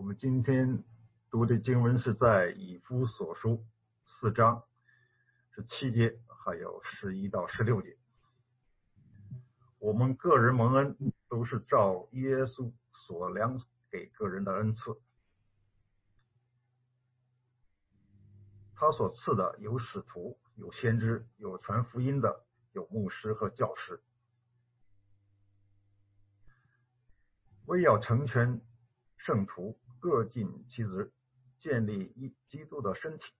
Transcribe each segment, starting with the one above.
我们今天读的经文是在以夫所书四章是七节，还有十一到十六节。我们个人蒙恩都是照耶稣所量给个人的恩赐，他所赐的有使徒，有先知，有传福音的，有牧师和教师，为要成全圣徒，各尽其职，建立一基督的身体。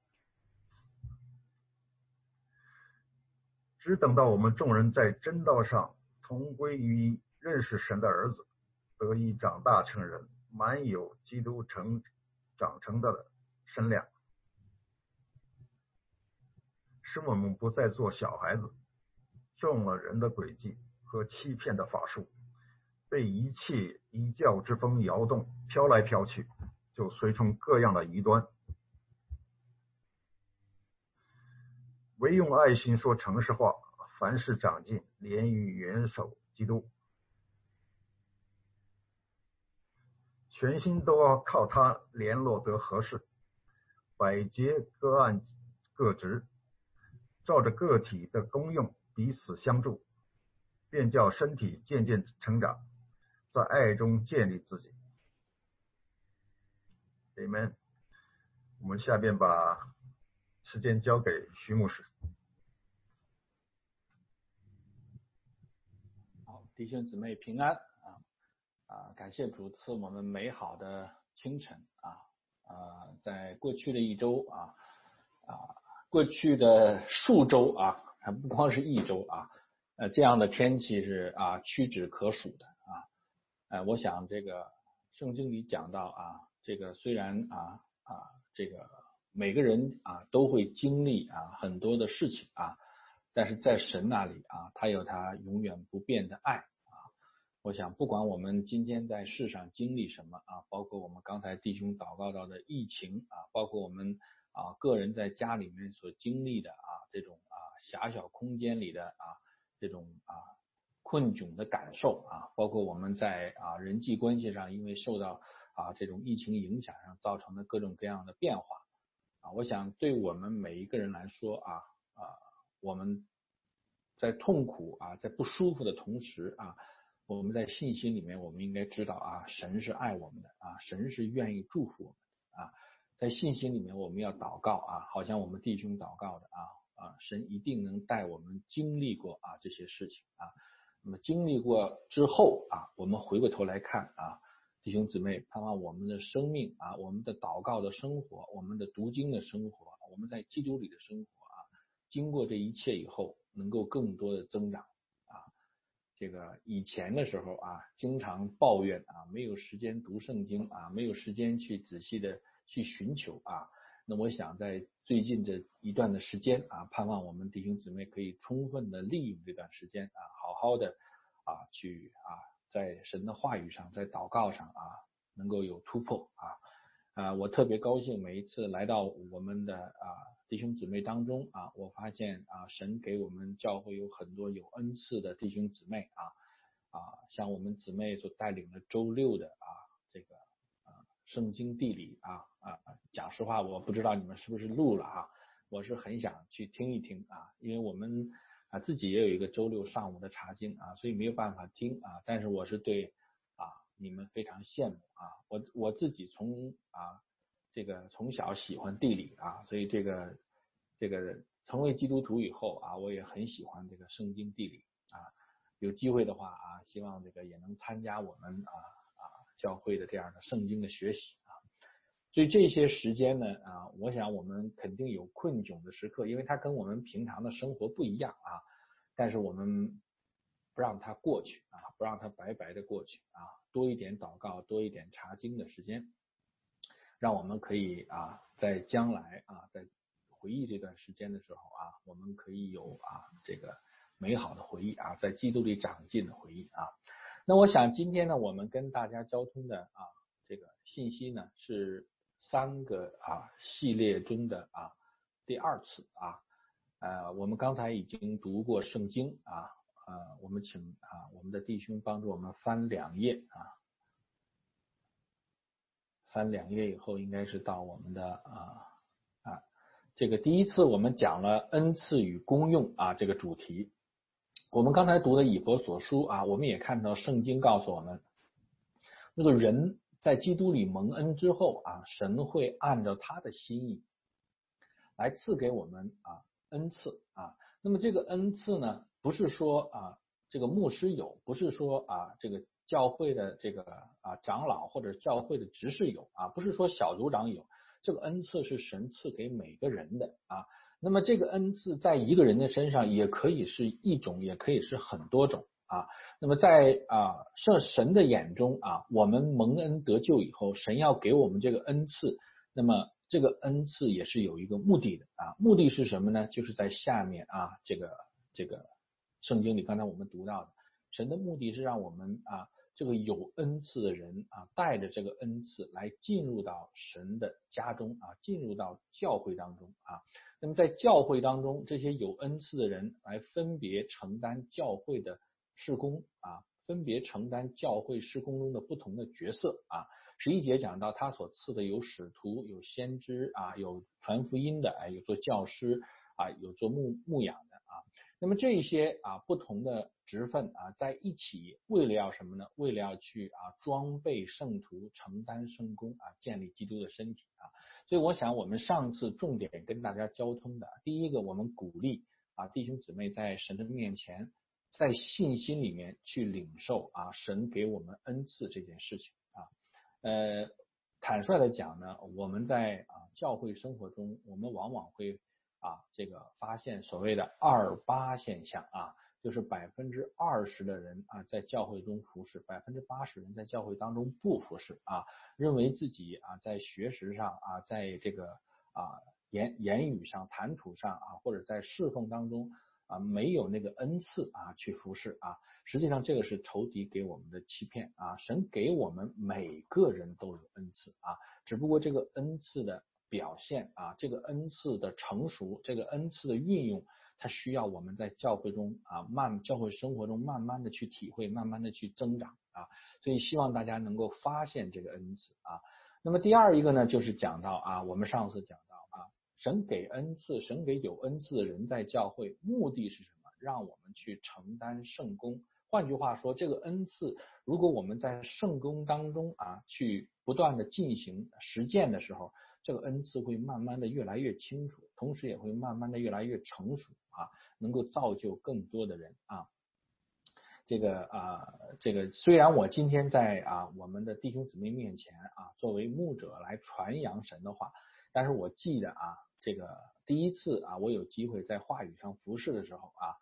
只等到我们众人在真道上。同归于一认识神的儿子，得以长大成人，满有基督成长成的身量，使我们不再做小孩子，中了人的诡计和欺骗的法术，被一切一教之风摇动，飘来飘去，就随从各样的异端。唯用爱心说诚实话。凡事长进，连于元首基督，全心都要靠他联络得合适，百节各按各职，照着个体的功用彼此相助，便叫身体渐渐成长，在爱中建立自己。Amen。我们下边把时间交给徐牧师。好弟兄姊妹平安啊啊！感谢主赐我们美好的清晨啊啊！在过去的一周啊啊，过去的数周啊，还不光是一周啊，呃，这样的天气是啊屈指可数的。呃，我想这个圣经里讲到啊，这个虽然啊啊，这个每个人啊都会经历啊很多的事情啊。但是在神那里啊，他有他永远不变的爱啊！我想，不管我们今天在世上经历什么啊，包括我们刚才弟兄祷告到的疫情啊，包括我们啊个人在家里面所经历的啊这种啊狭小空间里的啊这种啊困窘的感受啊，包括我们在啊人际关系上因为受到啊这种疫情影响上造成的各种各样的变化啊，我想对我们每一个人来说啊啊。我们在痛苦啊，在不舒服的同时啊，我们在信心里面，我们应该知道啊，神是爱我们的啊，神是愿意祝福我们的啊，在信心里面，我们要祷告啊，好像我们弟兄祷告的啊啊，神一定能带我们经历过啊这些事情啊，那么经历过之后啊，我们回过头来看啊，弟兄姊妹，盼望我们的生命啊，我们的祷告的生活，我们的读经的生活，我们在基督里的生活啊。经过这一切以后，能够更多的增长啊！这个以前的时候啊，经常抱怨啊，没有时间读圣经啊，没有时间去仔细的去寻求啊。那我想在最近这一段的时间啊，盼望我们弟兄姊妹可以充分的利用这段时间啊，好好的啊去啊，在神的话语上，在祷告上啊，能够有突破啊。啊，我特别高兴，每一次来到我们的啊弟兄姊妹当中啊，我发现啊，神给我们教会有很多有恩赐的弟兄姊妹啊啊，像我们姊妹所带领的周六的啊这个圣经地理啊啊，讲实话，我不知道你们是不是录了啊，我是很想去听一听啊，因为我们啊自己也有一个周六上午的查经啊，所以没有办法听啊，但是我是对啊。你们非常羡慕啊！我我自己从啊这个从小喜欢地理啊，所以这个这个成为基督徒以后啊，我也很喜欢这个圣经地理啊。有机会的话啊，希望这个也能参加我们啊教会的这样的圣经的学习啊。所以这些时间呢啊，我想我们肯定有困窘的时刻，因为它跟我们平常的生活不一样啊。但是我们。不让它过去啊，不让它白白的过去啊，多一点祷告，多一点查经的时间，让我们可以啊，在将来啊，在回忆这段时间的时候啊，我们可以有啊这个美好的回忆啊，在基督里长进的回忆啊。那我想今天呢，我们跟大家交通的啊这个信息呢，是三个啊系列中的啊第二次啊，呃，我们刚才已经读过圣经啊。啊，我们请啊，我们的弟兄帮助我们翻两页啊，翻两页以后，应该是到我们的啊啊这个第一次我们讲了恩赐与功用啊这个主题。我们刚才读的以佛所书啊，我们也看到圣经告诉我们，那个人在基督里蒙恩之后啊，神会按照他的心意来赐给我们啊恩赐啊。那么这个恩赐呢，不是说啊这个牧师有，不是说啊这个教会的这个啊长老或者教会的执事有啊，不是说小组长有，这个恩赐是神赐给每个人的啊。那么这个恩赐在一个人的身上也可以是一种，也可以是很多种啊。那么在啊圣神的眼中啊，我们蒙恩得救以后，神要给我们这个恩赐，那么这个恩赐也是有一个目的的啊。目的是什么呢？就是在下面啊这个这个圣经里刚才我们读到的，神的目的是让我们啊。这个有恩赐的人啊，带着这个恩赐来进入到神的家中啊，进入到教会当中啊。那么在教会当中，这些有恩赐的人来分别承担教会的事工啊，分别承担教会事工中的不同的角色啊。十一节讲到他所赐的有使徒、有先知啊，有传福音的，哎，有做教师啊，有做牧牧养。那么这些啊不同的。职分啊，在一起为了要什么呢？为了要去啊装备圣徒，承担圣功啊，建立基督的身体啊。所以我想，我们上次重点跟大家交通的，第一个，我们鼓励啊弟兄姊妹在神的面前，在信心里面去领受啊神给我们恩赐这件事情啊。呃，坦率的讲呢，我们在啊教会生活中，我们往往会啊这个发现所谓的二八现象啊。就是百分之二十的人啊，在教会中服侍，百分之八十人在教会当中不服侍啊，认为自己啊在学识上啊，在这个啊言言语上、谈吐上啊，或者在侍奉当中啊，没有那个恩赐啊去服侍啊。实际上，这个是仇敌给我们的欺骗啊。神给我们每个人都有恩赐啊，只不过这个恩赐的表现啊，这个恩赐的成熟，这个恩赐的运用。它需要我们在教会中啊，慢教会生活中慢慢的去体会，慢慢的去增长啊，所以希望大家能够发现这个恩赐啊。那么第二一个呢，就是讲到啊，我们上次讲到啊，神给恩赐，神给有恩赐的人在教会，目的是什么？让我们去承担圣功。换句话说，这个恩赐，如果我们在圣功当中啊，去不断的进行实践的时候。这个恩赐会慢慢的越来越清楚，同时也会慢慢的越来越成熟啊，能够造就更多的人啊。这个啊，这个虽然我今天在啊我们的弟兄姊妹面前啊，作为牧者来传扬神的话，但是我记得啊，这个第一次啊，我有机会在话语上服侍的时候啊，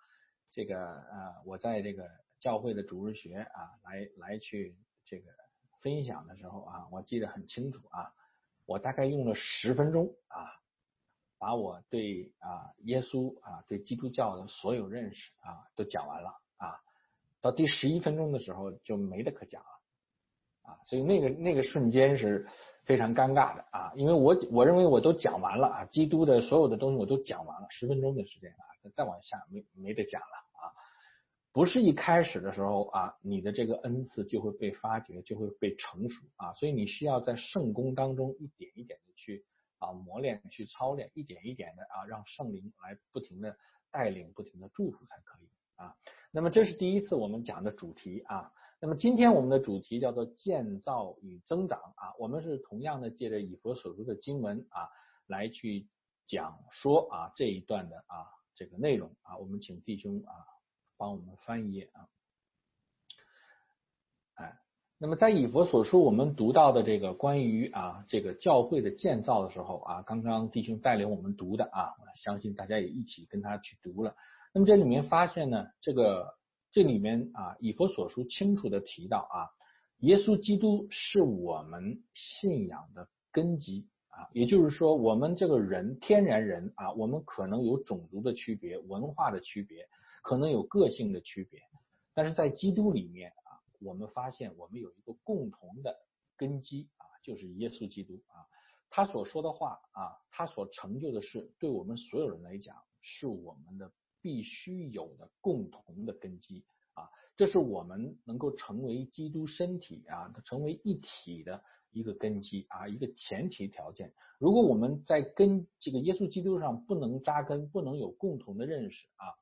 这个呃，我在这个教会的主日学啊，来来去这个分享的时候啊，我记得很清楚啊。我大概用了十分钟啊，把我对啊耶稣啊对基督教的所有认识啊都讲完了啊，到第十一分钟的时候就没得可讲了啊，所以那个那个瞬间是非常尴尬的啊，因为我我认为我都讲完了啊，基督的所有的东西我都讲完了，十分钟的时间啊，再往下没没得讲了。不是一开始的时候啊，你的这个恩赐就会被发掘，就会被成熟啊，所以你需要在圣功当中一点一点的去啊磨练、去操练，一点一点的啊让圣灵来不停的带领、不停的祝福才可以啊。那么这是第一次我们讲的主题啊。那么今天我们的主题叫做建造与增长啊，我们是同样的借着以佛所说的经文啊来去讲说啊这一段的啊这个内容啊，我们请弟兄啊。帮我们翻译啊，哎，那么在以佛所说，我们读到的这个关于啊这个教会的建造的时候啊，刚刚弟兄带领我们读的啊，我相信大家也一起跟他去读了。那么这里面发现呢，这个这里面啊，以佛所书清楚的提到啊，耶稣基督是我们信仰的根基啊，也就是说，我们这个人天然人啊，我们可能有种族的区别、文化的区别。可能有个性的区别，但是在基督里面啊，我们发现我们有一个共同的根基啊，就是耶稣基督啊，他所说的话啊，他所成就的事，对我们所有人来讲，是我们的必须有的共同的根基啊，这是我们能够成为基督身体啊，成为一体的一个根基啊，一个前提条件。如果我们在跟这个耶稣基督上不能扎根，不能有共同的认识啊，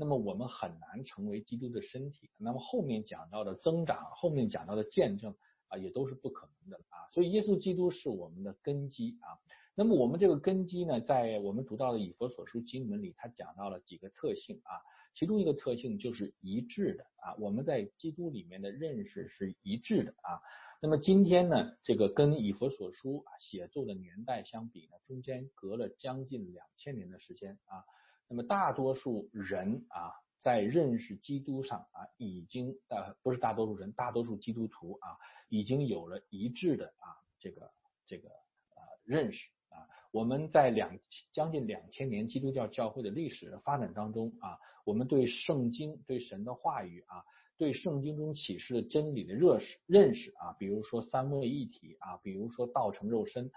那么我们很难成为基督的身体。那么后面讲到的增长，后面讲到的见证啊，也都是不可能的啊。所以耶稣基督是我们的根基啊。那么我们这个根基呢，在我们读到的以佛所书经文里，他讲到了几个特性啊。其中一个特性就是一致的啊，我们在基督里面的认识是一致的啊。那么今天呢，这个跟以佛所书写作的年代相比呢，中间隔了将近两千年的时间啊。那么大多数人啊，在认识基督上啊，已经呃不是大多数人，大多数基督徒啊，已经有了一致的啊这个这个呃认识啊。我们在两将近两千年基督教教会的历史的发展当中啊，我们对圣经、对神的话语啊，对圣经中启示的真理的认识认识啊，比如说三位一体啊，比如说道成肉身，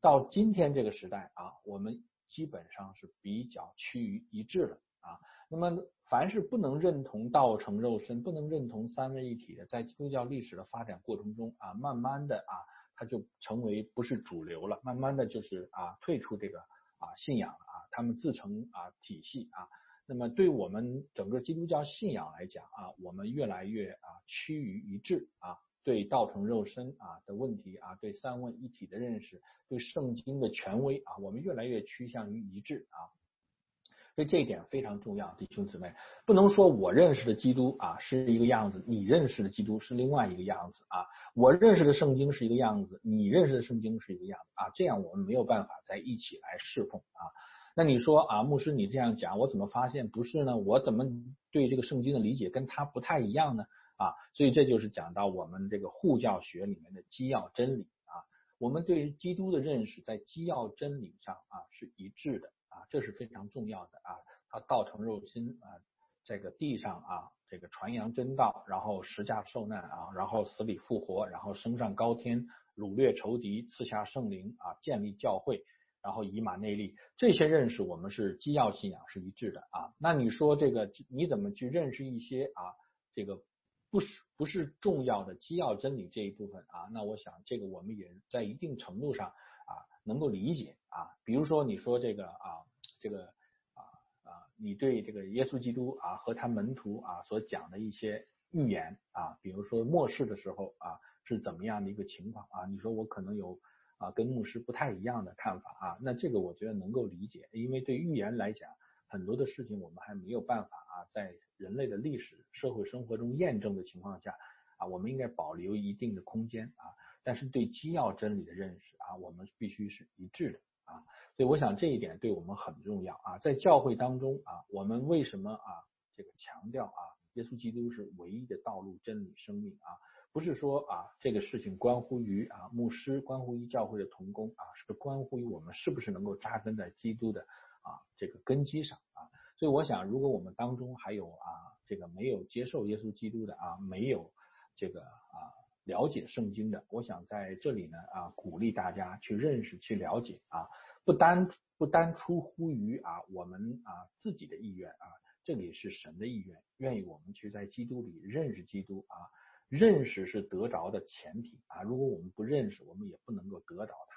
到今天这个时代啊，我们基本上是比较趋于一致了啊。那么，凡是不能认同道成肉身、不能认同三位一体的，在基督教历史的发展过程中啊，慢慢的啊。他就成为不是主流了，慢慢的就是啊退出这个啊信仰了啊，他们自成啊体系啊。那么对我们整个基督教信仰来讲啊，我们越来越啊趋于一致啊，对道成肉身啊的问题啊，对三位一体的认识，对圣经的权威啊，我们越来越趋向于一致啊。所以这一点非常重要，弟兄姊妹，不能说我认识的基督啊是一个样子，你认识的基督是另外一个样子啊。我认识的圣经是一个样子，你认识的圣经是一个样子啊。这样我们没有办法在一起来侍奉啊。那你说啊，牧师你这样讲，我怎么发现不是呢？我怎么对这个圣经的理解跟他不太一样呢？啊，所以这就是讲到我们这个护教学里面的基要真理啊。我们对于基督的认识在基要真理上啊是一致的。啊，这是非常重要的啊！他道成肉身啊，这个地上啊，这个传扬真道，然后十架受难啊，然后死里复活，然后升上高天，掳掠仇敌，赐下圣灵啊，建立教会，然后以马内利，这些认识我们是基要信仰是一致的啊。那你说这个你怎么去认识一些啊这个不是不是重要的基要真理这一部分啊？那我想这个我们也在一定程度上啊。能够理解啊，比如说你说这个啊，这个啊啊，你对这个耶稣基督啊和他门徒啊所讲的一些预言啊，比如说末世的时候啊是怎么样的一个情况啊？你说我可能有啊跟牧师不太一样的看法啊，那这个我觉得能够理解，因为对预言来讲，很多的事情我们还没有办法啊在人类的历史社会生活中验证的情况下啊，我们应该保留一定的空间啊。但是对基要真理的认识啊，我们必须是一致的啊，所以我想这一点对我们很重要啊。在教会当中啊，我们为什么啊这个强调啊，耶稣基督是唯一的道路、真理、生命啊？不是说啊这个事情关乎于啊牧师，关乎于教会的同工啊，是关乎于我们是不是能够扎根在基督的啊这个根基上啊。所以我想，如果我们当中还有啊这个没有接受耶稣基督的啊，没有这个啊。了解圣经的，我想在这里呢啊，鼓励大家去认识、去了解啊，不单不单出乎于啊我们啊自己的意愿啊，这里是神的意愿，愿意我们去在基督里认识基督啊，认识是得着的前提啊，如果我们不认识，我们也不能够得着它。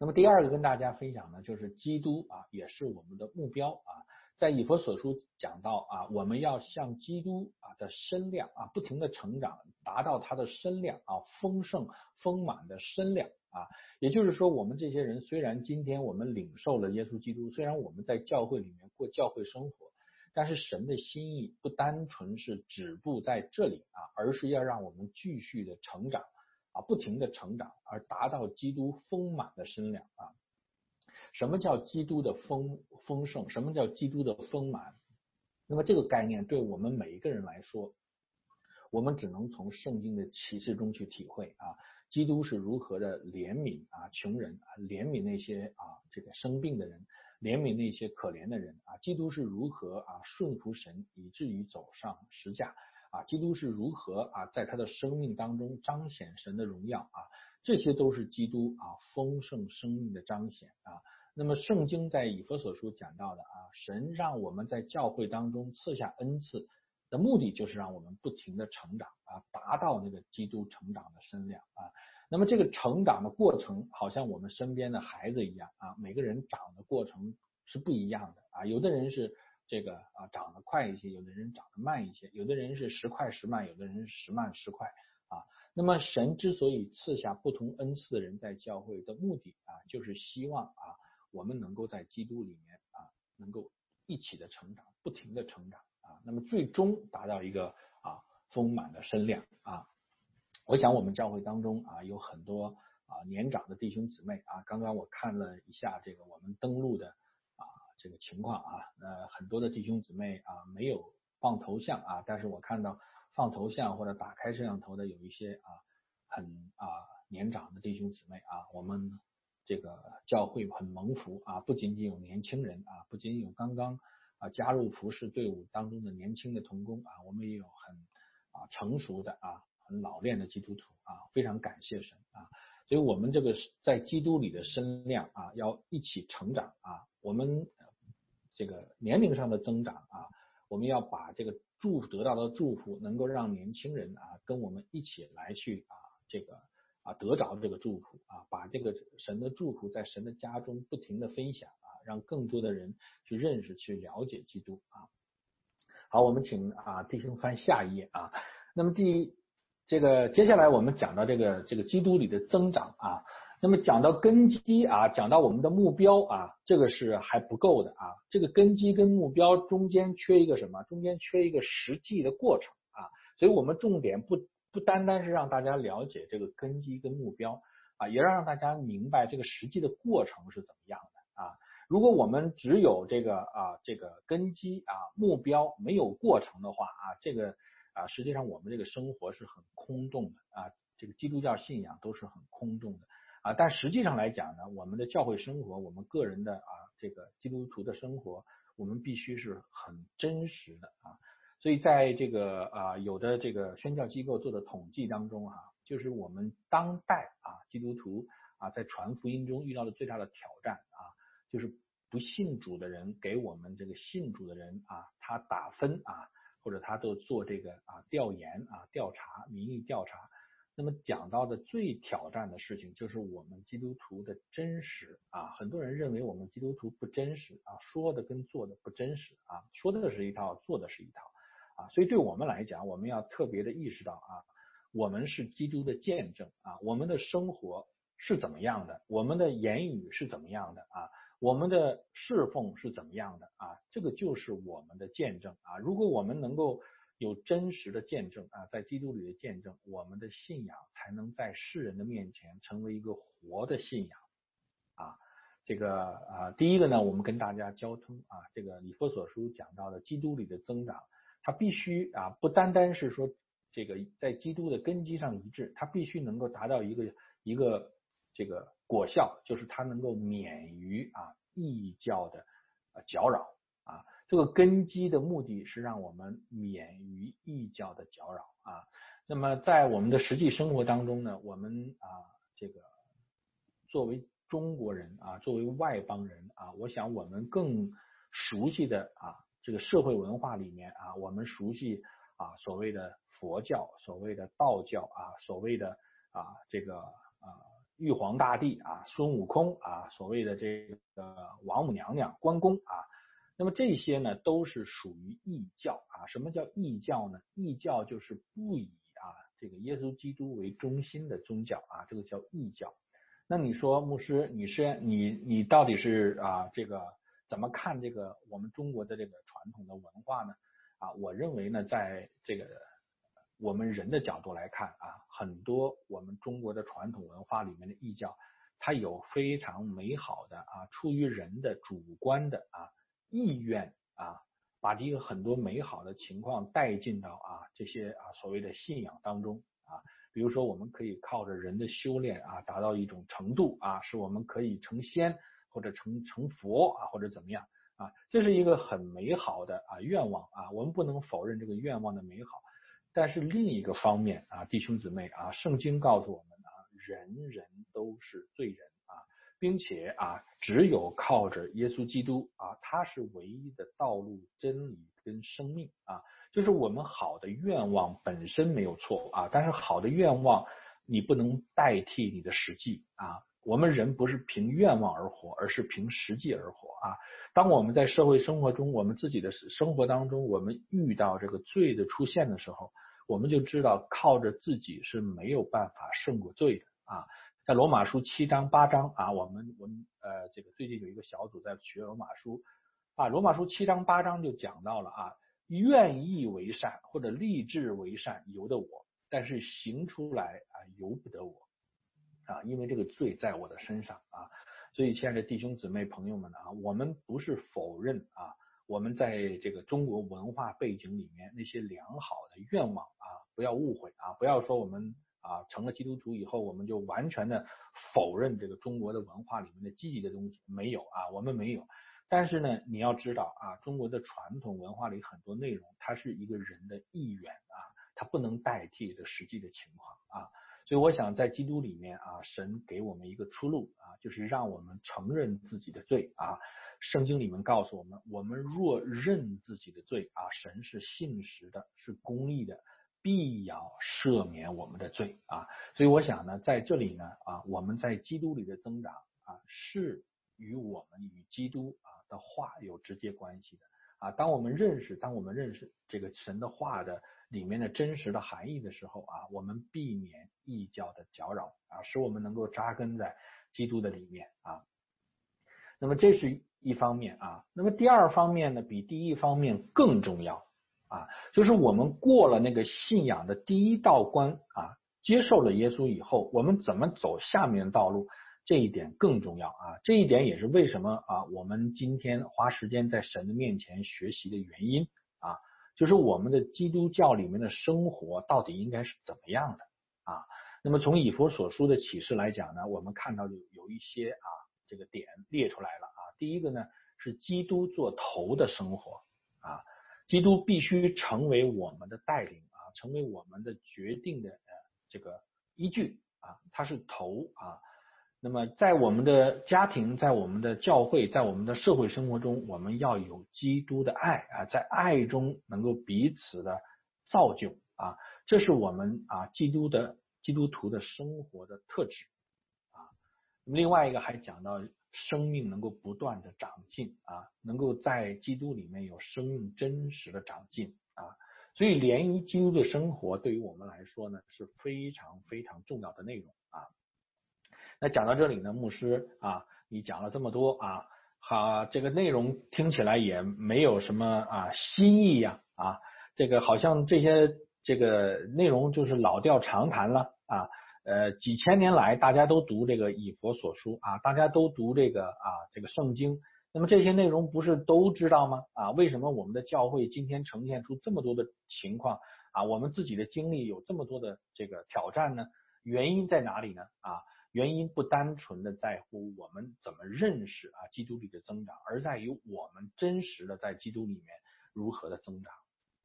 那么第二个跟大家分享呢，就是基督啊，也是我们的目标啊。在以佛所书讲到啊，我们要向基督啊的身量啊不停的成长，达到他的身量啊丰盛丰满的身量啊。也就是说，我们这些人虽然今天我们领受了耶稣基督，虽然我们在教会里面过教会生活，但是神的心意不单纯是止步在这里啊，而是要让我们继续的成长啊，不停的成长，而达到基督丰满的身量啊。什么叫基督的丰丰盛？什么叫基督的丰满？那么这个概念对我们每一个人来说，我们只能从圣经的启示中去体会啊。基督是如何的怜悯啊穷人啊，怜悯那些啊这个生病的人，怜悯那些可怜的人啊。基督是如何啊顺服神，以至于走上十架啊。基督是如何啊在他的生命当中彰显神的荣耀啊。这些都是基督啊丰盛生命的彰显啊。那么圣经在以弗所书讲到的啊，神让我们在教会当中赐下恩赐，的目的就是让我们不停的成长啊，达到那个基督成长的身量啊。那么这个成长的过程，好像我们身边的孩子一样啊，每个人长的过程是不一样的啊。有的人是这个啊长得快一些，有的人长得慢一些，有的人是时快时慢，有的人是时慢时快啊。那么神之所以赐下不同恩赐的人在教会的目的啊，就是希望啊我们能够在基督里面啊能够一起的成长，不停的成长啊，那么最终达到一个啊丰满的身量啊。我想我们教会当中啊有很多啊年长的弟兄姊妹啊，刚刚我看了一下这个我们登录的这个情况啊，呃很多的弟兄姊妹啊没有放头像啊，但是我看到放头像或者打开摄像头的有一些啊很啊年长的弟兄姊妹啊，我们这个教会很蒙福啊，不仅仅有年轻人啊，不仅有刚刚啊加入服饰队伍当中的年轻的童工啊，我们也有很啊成熟的啊。很老练的基督徒啊，非常感谢神啊，所以我们这个在基督里的身量啊，要一起成长啊。我们这个年龄上的增长啊，我们要把这个祝福得到的祝福，能够让年轻人啊跟我们一起来去啊，这个啊得着这个祝福啊，把这个神的祝福在神的家中不停的分享啊，让更多的人去认识、去了解基督啊。好，我们请啊弟兄翻下一页啊。那么第。这个接下来我们讲到这个这个基督里的增长啊，那么讲到根基啊，讲到我们的目标啊，这个是还不够的啊。这个根基跟目标中间缺一个什么？中间缺一个实际的过程啊。所以我们重点不不单单是让大家了解这个根基跟目标啊，也要让大家明白这个实际的过程是怎么样的啊。如果我们只有这个啊这个根基啊目标没有过程的话啊，这个。啊，实际上我们这个生活是很空洞的啊，这个基督教信仰都是很空洞的啊。但实际上来讲呢，我们的教会生活，我们个人的啊，这个基督徒的生活，我们必须是很真实的啊。所以在这个啊，有的这个宣教机构做的统计当中啊，就是我们当代啊基督徒啊，在传福音中遇到的最大的挑战啊，就是不信主的人给我们这个信主的人啊，他打分啊。或者他都做这个啊调研啊调查民意调查，那么讲到的最挑战的事情就是我们基督徒的真实啊，很多人认为我们基督徒不真实啊，说的跟做的不真实啊，说的是一套，做的是一套啊，所以对我们来讲，我们要特别的意识到啊，我们是基督的见证啊，我们的生活是怎么样的，我们的言语是怎么样的啊。我们的侍奉是怎么样的啊？这个就是我们的见证啊！如果我们能够有真实的见证啊，在基督里的见证，我们的信仰才能在世人的面前成为一个活的信仰啊！这个啊，第一个呢，我们跟大家交通啊，这个以佛所书讲到的基督里的增长，它必须啊，不单单是说这个在基督的根基上一致，它必须能够达到一个一个这个。果效就是它能够免于啊异教的搅扰啊，这个根基的目的是让我们免于异教的搅扰啊。那么在我们的实际生活当中呢，我们啊这个作为中国人啊，作为外邦人啊，我想我们更熟悉的啊这个社会文化里面啊，我们熟悉啊所谓的佛教，所谓的道教啊，所谓的啊这个啊。玉皇大帝啊，孙悟空啊，所谓的这个王母娘娘、关公啊，那么这些呢，都是属于异教啊。什么叫异教呢？异教就是不以啊这个耶稣基督为中心的宗教啊，这个叫异教。那你说牧师，你是你你到底是啊这个怎么看这个我们中国的这个传统的文化呢？啊，我认为呢，在这个。我们人的角度来看啊，很多我们中国的传统文化里面的异教，它有非常美好的啊，出于人的主观的啊意愿啊，把这个很多美好的情况带进到啊这些啊所谓的信仰当中啊，比如说我们可以靠着人的修炼啊，达到一种程度啊，是我们可以成仙或者成成佛啊，或者怎么样啊，这是一个很美好的啊愿望啊，我们不能否认这个愿望的美好。但是另一个方面啊，弟兄姊妹啊，圣经告诉我们啊，人人都是罪人，并且啊，只有靠着耶稣基督啊，他是唯一的道路、真理跟生命啊，就是我们好的愿望本身没有错啊，但是好的愿望你不能代替你的实际啊。我们人不是凭愿望而活，而是凭实际而活啊。当我们在社会生活中，我们自己的生活当中，我们遇到这个罪的出现的时候，我们就知道靠着自己是没有办法胜过罪的啊。在罗马书七章八章啊，我们我们呃这个最近有一个小组在学罗马书啊，罗马书七章八章就讲到了啊，愿意为善或者立志为善由得我，但是行出来啊由不得我啊，因为这个罪在我的身上啊。所以，亲爱的弟兄姊妹朋友们啊，我们不是否认啊，我们在这个中国文化背景里面那些良好的愿望啊，不要误会啊，不要说我们。啊，成了基督徒以后，我们就完全的否认这个中国的文化里面的积极的东西，没有啊，我们没有。但是呢，你要知道啊，中国的传统文化里很多内容，它是一个人的意愿啊，它不能代替的实际的情况啊。所以我想在基督里面啊，神给我们一个出路啊，就是让我们承认自己的罪啊。圣经里面告诉我们，我们若认自己的罪啊，神是信实的，是公义的。必要赦免我们的罪啊，所以我想呢，在这里呢啊，我们在基督里的增长啊，是与我们与基督啊的话有直接关系的啊。当我们认识，当我们认识这个神的话的里面的真实的含义的时候啊，我们避免异教的搅扰啊，使我们能够扎根在基督的里面啊。那么这是一方面啊，那么第二方面呢，比第一方面更重要。啊，就是我们过了那个信仰的第一道关啊，接受了耶稣以后，我们怎么走下面的道路，这一点更重要啊。这一点也是为什么啊，我们今天花时间在神的面前学习的原因啊，就是我们的基督教里面的生活到底应该是怎么样的啊。那么从以佛所书的启示来讲呢，我们看到有有一些啊这个点列出来了啊。第一个呢是基督做头的生活啊。基督必须成为我们的带领啊，成为我们的决定的呃这个依据啊，他是头啊。那么在我们的家庭，在我们的教会，在我们的社会生活中，我们要有基督的爱啊，在爱中能够彼此的造就啊，这是我们啊基督的基督徒的生活的特质啊。那么另外一个还讲到。生命能够不断的长进啊，能够在基督里面有生命真实的长进啊，所以连于基督的生活对于我们来说呢是非常非常重要的内容啊。那讲到这里呢，牧师啊，你讲了这么多啊，好，这个内容听起来也没有什么啊新意呀啊，这个好像这些这个内容就是老调常谈了啊。呃，几千年来，大家都读这个以佛所书啊，大家都读这个啊，这个圣经。那么这些内容不是都知道吗？啊，为什么我们的教会今天呈现出这么多的情况啊？我们自己的经历有这么多的这个挑战呢？原因在哪里呢？啊，原因不单纯的在乎我们怎么认识啊基督里的增长，而在于我们真实的在基督里面如何的增长。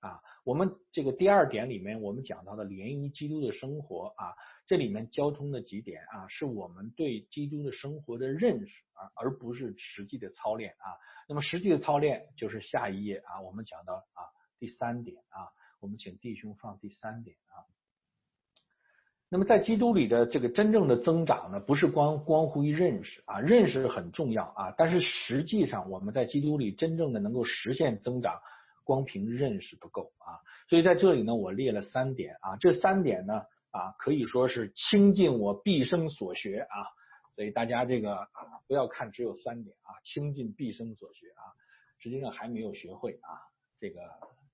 啊，我们这个第二点里面，我们讲到的联谊基督的生活啊，这里面交通的几点啊，是我们对基督的生活的认识啊，而不是实际的操练啊。那么实际的操练就是下一页啊，我们讲到啊第三点啊，我们请弟兄放第三点啊。那么在基督里的这个真正的增长呢，不是光关乎于认识啊，认识很重要啊，但是实际上我们在基督里真正的能够实现增长。光凭认识不够啊，所以在这里呢，我列了三点啊，这三点呢啊，可以说是倾尽我毕生所学啊，所以大家这个啊，不要看只有三点啊，倾尽毕生所学啊，实际上还没有学会啊，这个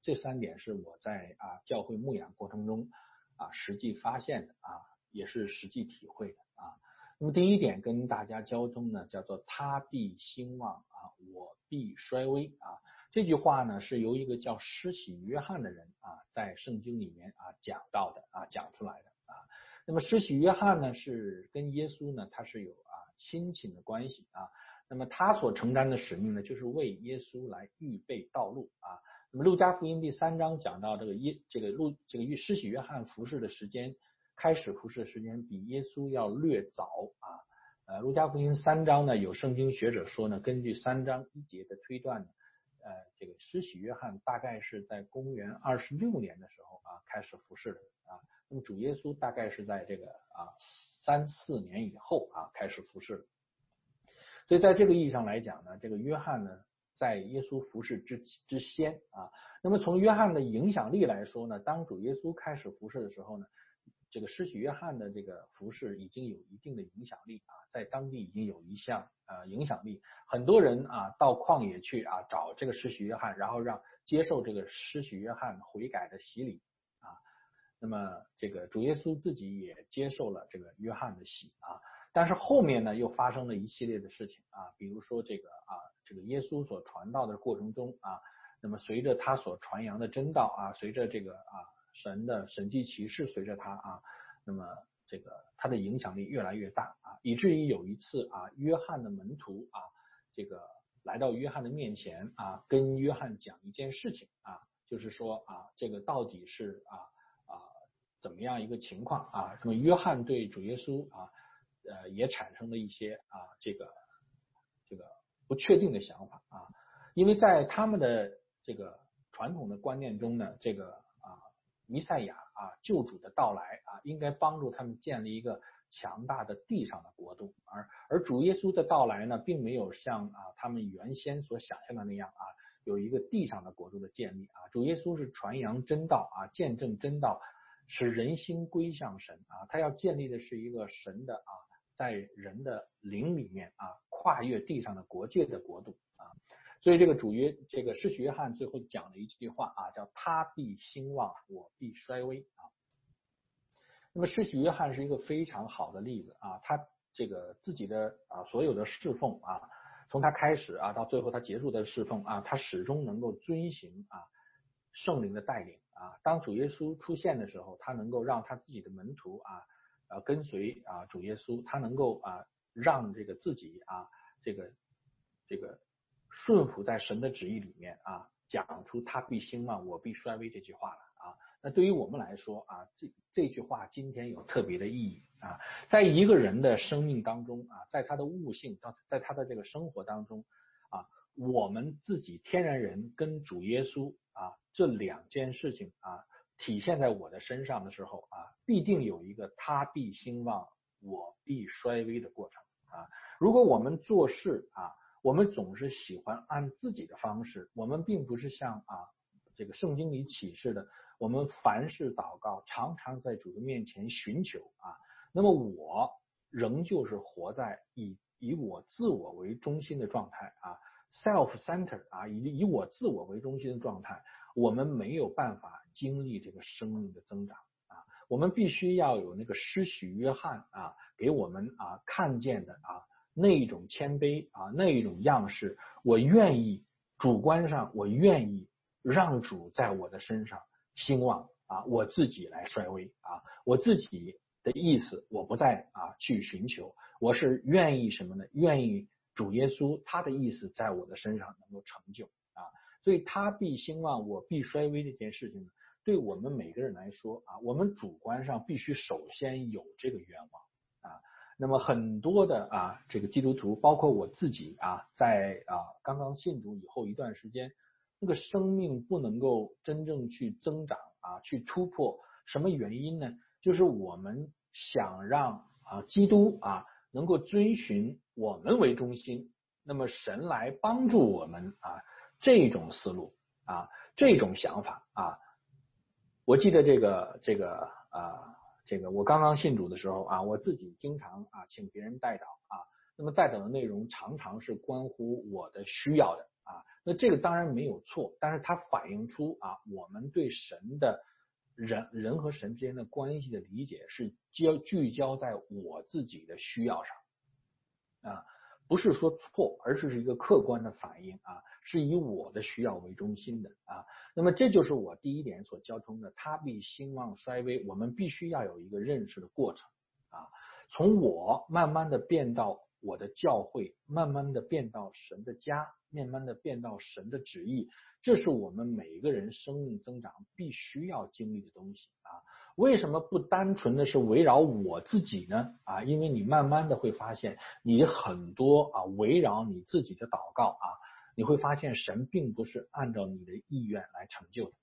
这三点是我在啊教会牧养过程中啊实际发现的啊，也是实际体会的啊。那么第一点跟大家交通呢，叫做他必兴旺啊，我必衰微啊。这句话呢，是由一个叫施洗约翰的人啊，在圣经里面啊讲到的啊，讲出来的啊。那么施洗约翰呢，是跟耶稣呢，他是有啊亲情的关系啊。那么他所承担的使命呢，就是为耶稣来预备道路啊。那么路加福音第三章讲到这个耶这个路这个施洗约翰服侍的时间，开始服侍的时间比耶稣要略早啊。呃，路加福音三章呢，有圣经学者说呢，根据三章一节的推断呢。呃，这个施洗约翰大概是在公元二十六年的时候啊开始服侍的啊，那么主耶稣大概是在这个啊三四年以后啊开始服侍，所以在这个意义上来讲呢，这个约翰呢在耶稣服侍之之先啊，那么从约翰的影响力来说呢，当主耶稣开始服侍的时候呢。这个施洗约翰的这个服饰已经有一定的影响力啊，在当地已经有一项呃影响力，很多人啊到旷野去啊找这个施洗约翰，然后让接受这个施洗约翰悔改的洗礼啊。那么这个主耶稣自己也接受了这个约翰的洗啊，但是后面呢又发生了一系列的事情啊，比如说这个啊这个耶稣所传道的过程中啊，那么随着他所传扬的真道啊，随着这个啊。神的神迹骑士随着他啊，那么这个他的影响力越来越大啊，以至于有一次啊，约翰的门徒啊，这个来到约翰的面前啊，跟约翰讲一件事情啊，就是说啊，这个到底是啊啊怎么样一个情况啊？那么约翰对主耶稣啊，呃，也产生了一些啊这个这个不确定的想法啊，因为在他们的这个传统的观念中呢，这个。弥赛亚啊，救主的到来啊，应该帮助他们建立一个强大的地上的国度，而而主耶稣的到来呢，并没有像啊他们原先所想象的那样啊，有一个地上的国度的建立啊。主耶稣是传扬真道啊，见证真道，使人心归向神啊。他要建立的是一个神的啊，在人的灵里面啊，跨越地上的国界的国度。所以这个主约这个施洗约翰最后讲了一句话啊，叫他必兴旺，我必衰微啊。那么施洗约翰是一个非常好的例子啊，他这个自己的啊所有的侍奉啊，从他开始啊到最后他结束的侍奉啊，他始终能够遵行啊圣灵的带领啊。当主耶稣出现的时候，他能够让他自己的门徒啊呃跟随啊主耶稣，他能够啊让这个自己啊这个这个。顺服在神的旨意里面啊，讲出他必兴旺，我必衰微这句话了啊。那对于我们来说啊，这这句话今天有特别的意义啊。在一个人的生命当中啊，在他的悟性到在他的这个生活当中啊，我们自己天然人跟主耶稣啊这两件事情啊体现在我的身上的时候啊，必定有一个他必兴旺，我必衰微的过程啊。如果我们做事啊。我们总是喜欢按自己的方式，我们并不是像啊这个圣经里启示的，我们凡事祷告，常常在主的面前寻求啊。那么我仍旧是活在以以我自我为中心的状态啊，self center 啊，以以我自我为中心的状态，我们没有办法经历这个生命的增长啊。我们必须要有那个施许约翰啊给我们啊看见的啊。那一种谦卑啊，那一种样式，我愿意主观上，我愿意让主在我的身上兴旺啊，我自己来衰微啊，我自己的意思我不再啊去寻求，我是愿意什么呢？愿意主耶稣他的意思在我的身上能够成就啊，所以他必兴旺，我必衰微这件事情呢，对我们每个人来说啊，我们主观上必须首先有这个愿望。那么很多的啊，这个基督徒，包括我自己啊，在啊刚刚信主以后一段时间，那个生命不能够真正去增长啊，去突破，什么原因呢？就是我们想让啊基督啊能够遵循我们为中心，那么神来帮助我们啊这种思路啊这种想法啊，我记得这个这个啊。这个我刚刚信主的时候啊，我自己经常啊请别人代祷啊，那么代祷的内容常常是关乎我的需要的啊，那这个当然没有错，但是它反映出啊我们对神的人人和神之间的关系的理解是焦聚焦在我自己的需要上啊。不是说错，而是是一个客观的反应啊，是以我的需要为中心的啊。那么这就是我第一点所交通的，他必兴旺衰微，我们必须要有一个认识的过程啊。从我慢慢的变到我的教会，慢慢的变到神的家，慢慢的变到神的旨意，这是我们每一个人生命增长必须要经历的东西啊。为什么不单纯的是围绕我自己呢？啊，因为你慢慢的会发现，你很多啊围绕你自己的祷告啊，你会发现神并不是按照你的意愿来成就的，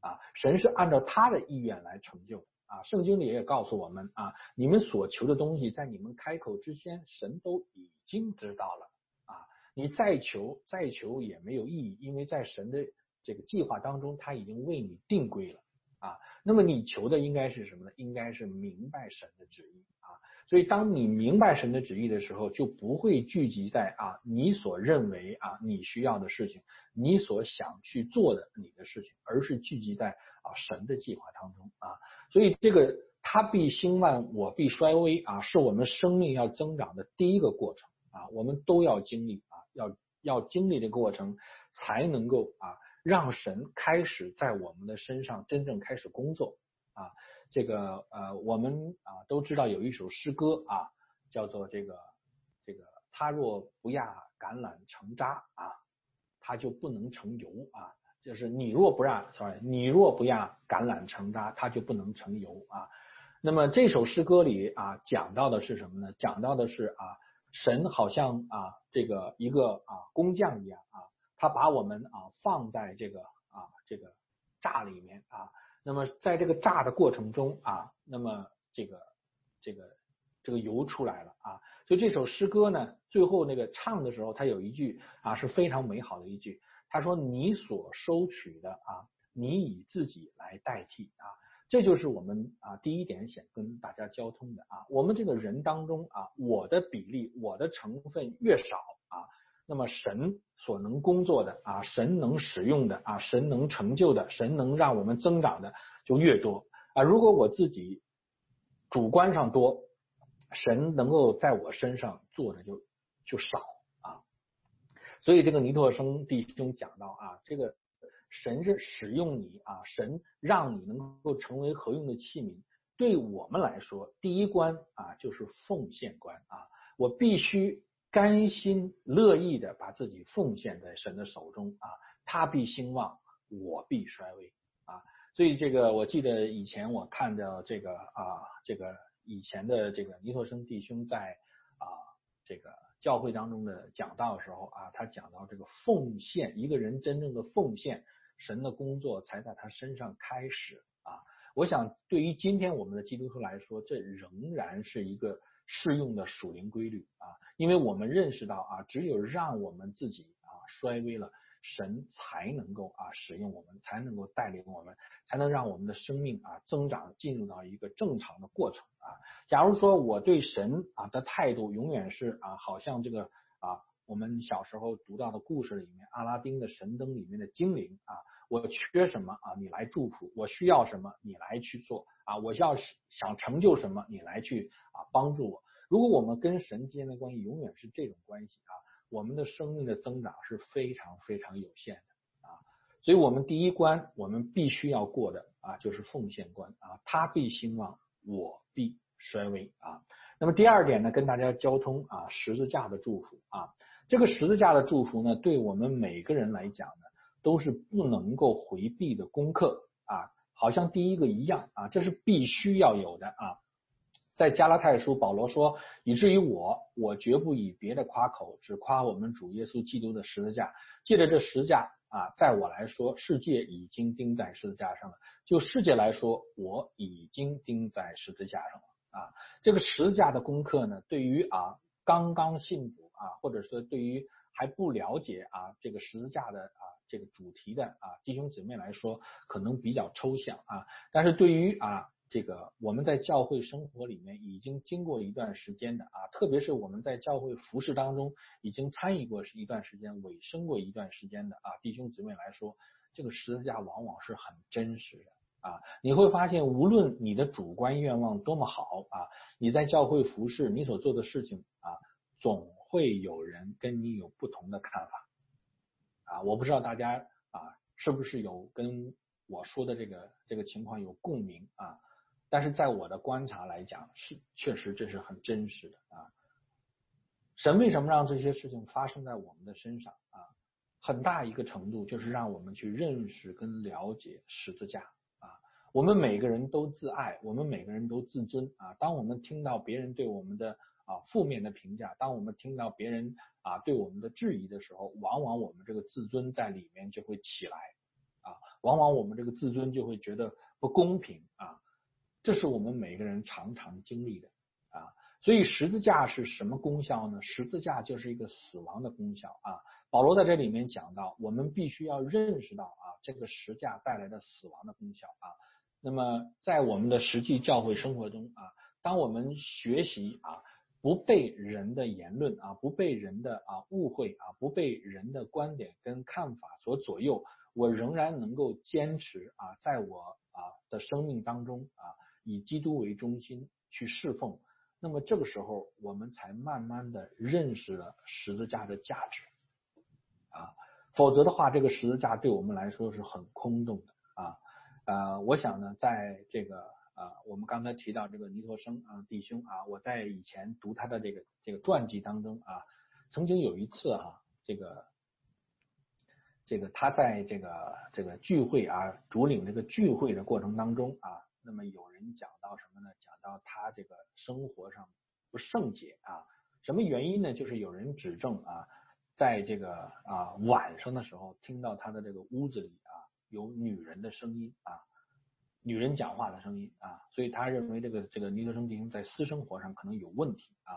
啊，神是按照他的意愿来成就的，啊，圣经里也告诉我们啊，你们所求的东西在你们开口之前，神都已经知道了，啊，你再求再求也没有意义，因为在神的这个计划当中，他已经为你定规了，啊，那么你求的应该是什么呢？应该是明白神的旨意啊。所以，当你明白神的旨意的时候，就不会聚集在啊你所认为啊你需要的事情，你所想去做的你的事情，而是聚集在啊神的计划当中啊。所以，这个他必兴旺，我必衰微啊，是我们生命要增长的第一个过程啊。我们都要经历啊，要要经历的过程，才能够啊让神开始在我们的身上真正开始工作啊。这个呃，我们啊都知道有一首诗歌啊，叫做这个这个，他若不压橄榄成渣啊，他就不能成油啊。就是你若不让，sorry，你若不压橄榄成渣，它就不能成油啊。那么这首诗歌里啊，讲到的是什么呢？讲到的是啊，神好像啊这个一个啊工匠一样啊，他把我们啊放在这个啊这个炸里面啊。那么在这个炸的过程中啊，那么这个这个这个油出来了啊，所以这首诗歌呢，最后那个唱的时候，他有一句啊是非常美好的一句，他说：“你所收取的啊，你以自己来代替啊。”这就是我们啊第一点想跟大家交通的啊，我们这个人当中啊，我的比例，我的成分越少啊。那么神所能工作的啊，神能使用的啊，神能成就的，神能让我们增长的就越多啊。如果我自己主观上多，神能够在我身上做的就就少啊。所以这个尼托生弟兄讲到啊，这个神是使用你啊，神让你能够成为合用的器皿。对我们来说，第一关啊就是奉献关啊，我必须。甘心乐意的把自己奉献在神的手中啊，他必兴旺，我必衰微啊。所以这个我记得以前我看到这个啊，这个以前的这个尼托生弟兄在啊这个教会当中的讲道的时候啊，他讲到这个奉献，一个人真正的奉献，神的工作才在他身上开始啊。我想对于今天我们的基督徒来说，这仍然是一个。适用的属灵规律啊，因为我们认识到啊，只有让我们自己啊衰微了，神才能够啊使用我们，才能够带领我们，才能让我们的生命啊增长，进入到一个正常的过程啊。假如说我对神啊的态度永远是啊，好像这个啊，我们小时候读到的故事里面，阿拉丁的神灯里面的精灵啊，我缺什么啊，你来祝福；我需要什么，你来去做。啊，我要想成就什么，你来去啊帮助我。如果我们跟神之间的关系永远是这种关系啊，我们的生命的增长是非常非常有限的啊。所以，我们第一关我们必须要过的啊，就是奉献关啊，他必兴旺，我必衰微啊。那么第二点呢，跟大家交通啊，十字架的祝福啊，这个十字架的祝福呢，对我们每个人来讲呢，都是不能够回避的功课啊。好像第一个一样啊，这是必须要有的啊。在加拉太书，保罗说：“以至于我，我绝不以别的夸口，只夸我们主耶稣基督的十字架。借着这十字架啊，在我来说，世界已经钉在十字架上了；就世界来说，我已经钉在十字架上了啊。这个十字架的功课呢，对于啊刚刚信主啊，或者说对于还不了解啊这个十字架的啊。”这个主题的啊弟兄姊妹来说，可能比较抽象啊，但是对于啊这个我们在教会生活里面已经经过一段时间的啊，特别是我们在教会服饰当中已经参与过是一段时间、委身过一段时间的啊弟兄姊妹来说，这个十字架往往是很真实的啊。你会发现，无论你的主观愿望多么好啊，你在教会服饰你所做的事情啊，总会有人跟你有不同的看法。啊，我不知道大家啊是不是有跟我说的这个这个情况有共鸣啊？但是在我的观察来讲，是确实这是很真实的啊。神为什么让这些事情发生在我们的身上啊？很大一个程度就是让我们去认识跟了解十字架啊。我们每个人都自爱，我们每个人都自尊啊。当我们听到别人对我们的啊负面的评价，当我们听到别人啊对我们的质疑的时候，往往我们这个自尊在里面就会起来啊，往往我们这个自尊就会觉得不公平啊，这是我们每个人常常经历的啊。所以十字架是什么功效呢？十字架就是一个死亡的功效啊。保罗在这里面讲到，我们必须要认识到啊，这个十字架带来的死亡的功效啊。那么在我们的实际教会生活中啊，当我们学习啊，不被人的言论啊，不被人的啊误会啊，不被人的观点跟看法所左右，我仍然能够坚持啊，在我啊的生命当中啊，以基督为中心去侍奉。那么这个时候，我们才慢慢的认识了十字架的价值啊，否则的话，这个十字架对我们来说是很空洞的啊。呃，我想呢，在这个啊，我们刚才提到这个尼托生啊弟兄啊，我在以前读他的这个这个传记当中啊，曾经有一次啊，这个这个他在这个这个聚会啊，主领这个聚会的过程当中啊。那么有人讲到什么呢？讲到他这个生活上不圣洁啊，什么原因呢？就是有人指证啊，在这个啊晚上的时候，听到他的这个屋子里啊有女人的声音啊，女人讲话的声音啊，所以他认为这个这个尼德生弟兄在私生活上可能有问题啊。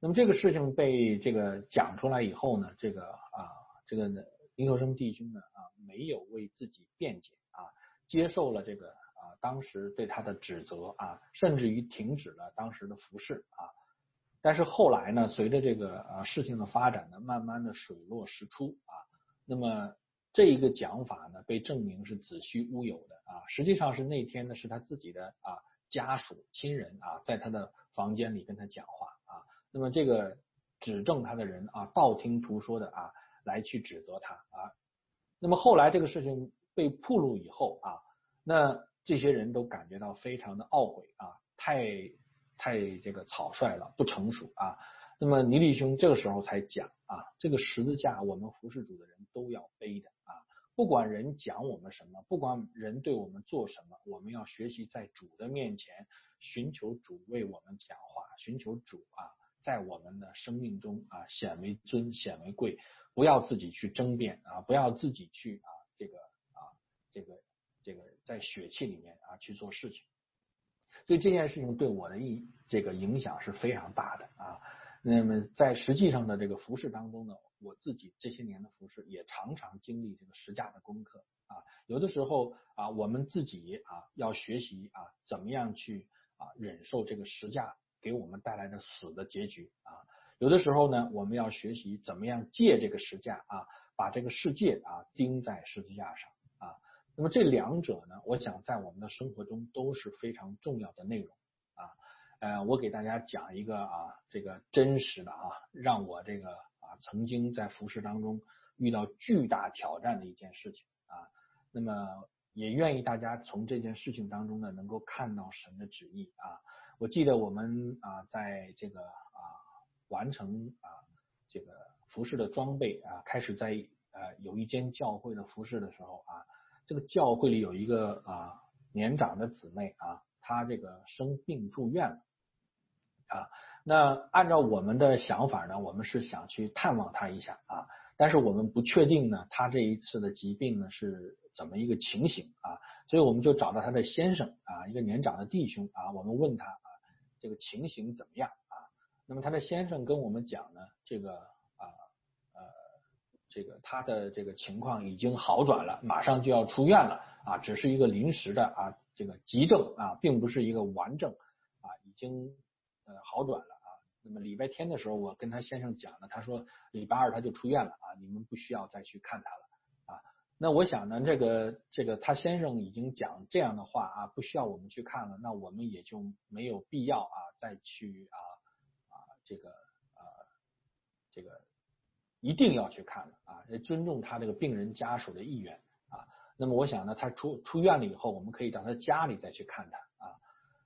那么这个事情被这个讲出来以后呢，这个啊这个尼德生弟兄呢啊没有为自己辩解啊，接受了这个。当时对他的指责啊，甚至于停止了当时的服饰啊。但是后来呢，随着这个呃事情的发展呢，慢慢的水落石出啊。那么这一个讲法呢，被证明是子虚乌有的啊。实际上是那天呢，是他自己的啊家属亲人啊，在他的房间里跟他讲话啊。那么这个指证他的人啊，道听途说的啊，来去指责他啊。那么后来这个事情被曝露以后啊，那。这些人都感觉到非常的懊悔啊，太太这个草率了，不成熟啊。那么尼利兄这个时候才讲啊，这个十字架我们服侍主的人都要背的啊，不管人讲我们什么，不管人对我们做什么，我们要学习在主的面前寻求主为我们讲话，寻求主啊，在我们的生命中啊显为尊，显为贵，不要自己去争辩啊，不要自己去啊这个啊这个。在血气里面啊去做事情，所以这件事情对我的意这个影响是非常大的啊。那么在实际上的这个服饰当中呢，我自己这些年的服饰也常常经历这个实价的功课啊。有的时候啊，我们自己啊要学习啊，怎么样去啊忍受这个实价给我们带来的死的结局啊。有的时候呢，我们要学习怎么样借这个实价啊，把这个世界啊钉在十字架上。那么这两者呢，我想在我们的生活中都是非常重要的内容啊。呃，我给大家讲一个啊，这个真实的啊，让我这个啊曾经在服饰当中遇到巨大挑战的一件事情啊。那么也愿意大家从这件事情当中呢，能够看到神的旨意啊。我记得我们啊，在这个啊完成啊这个服饰的装备啊，开始在呃有一间教会的服饰的时候啊。这个教会里有一个啊年长的姊妹啊，她这个生病住院了啊。那按照我们的想法呢，我们是想去探望她一下啊，但是我们不确定呢，她这一次的疾病呢是怎么一个情形啊，所以我们就找到她的先生啊，一个年长的弟兄啊，我们问他啊，这个情形怎么样啊？那么他的先生跟我们讲呢，这个。这个他的这个情况已经好转了，马上就要出院了啊，只是一个临时的啊这个急症啊，并不是一个完症啊，已经呃好转了啊。那么礼拜天的时候，我跟他先生讲了，他说礼拜二他就出院了啊，你们不需要再去看他了啊。那我想呢，这个这个他先生已经讲这样的话啊，不需要我们去看了，那我们也就没有必要啊再去啊啊这个啊这个。一定要去看了啊！尊重他这个病人家属的意愿啊。那么我想呢，他出出院了以后，我们可以到他家里再去看他啊。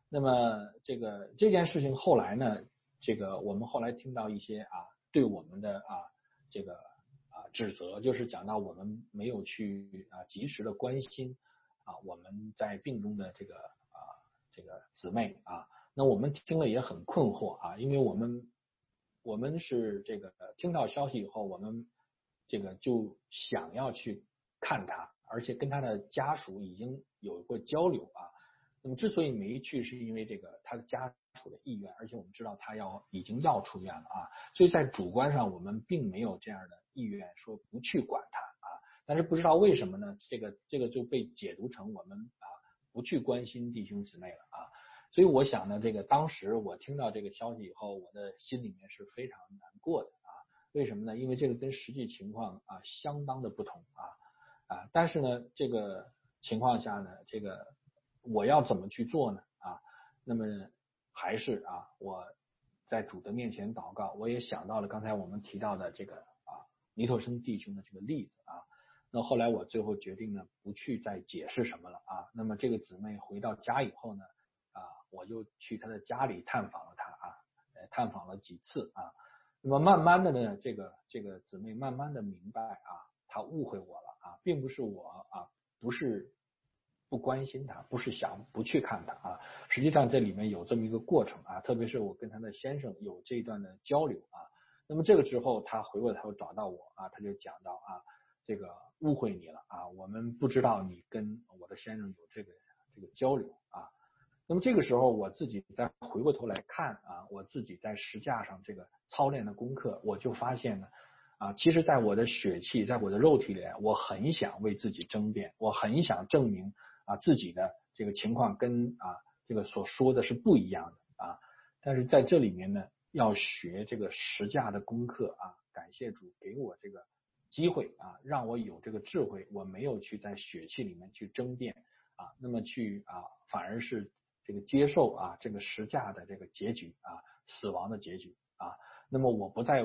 那么这个这件事情后来呢，这个我们后来听到一些啊，对我们的啊这个啊指责，就是讲到我们没有去啊及时的关心啊我们在病中的这个啊这个姊妹啊。那我们听了也很困惑啊，因为我们我们是这个听到消息以后，我们这个就想要去看他，而且跟他的家属已经有过交流啊。那么之所以没去，是因为这个他的家属的意愿，而且我们知道他要已经要出院了啊，所以在主观上我们并没有这样的意愿说不去管他啊。但是不知道为什么呢？这个这个就被解读成我们啊不去关心弟兄姊妹了啊。所以我想呢，这个当时我听到这个消息以后，我的心里面是非常难过的啊。为什么呢？因为这个跟实际情况啊相当的不同啊啊。但是呢，这个情况下呢，这个我要怎么去做呢？啊，那么还是啊，我在主的面前祷告，我也想到了刚才我们提到的这个啊尼特生弟兄的这个例子啊。那后来我最后决定呢，不去再解释什么了啊。那么这个姊妹回到家以后呢？我就去他的家里探访了他啊，呃，探访了几次啊。那么慢慢的呢，这个这个姊妹慢慢的明白啊，她误会我了啊，并不是我啊，不是不关心他，不是想不去看他啊。实际上这里面有这么一个过程啊，特别是我跟他的先生有这一段的交流啊。那么这个之后，他回过头找到我啊，他就讲到啊，这个误会你了啊，我们不知道你跟我的先生有这个这个交流啊。那么这个时候，我自己再回过头来看啊，我自己在石架上这个操练的功课，我就发现呢，啊，其实，在我的血气，在我的肉体里，我很想为自己争辩，我很想证明啊自己的这个情况跟啊这个所说的是不一样的啊。但是在这里面呢，要学这个实架的功课啊，感谢主给我这个机会啊，让我有这个智慧，我没有去在血气里面去争辩啊，那么去啊，反而是。这个接受啊，这个实价的这个结局啊，死亡的结局啊，那么我不再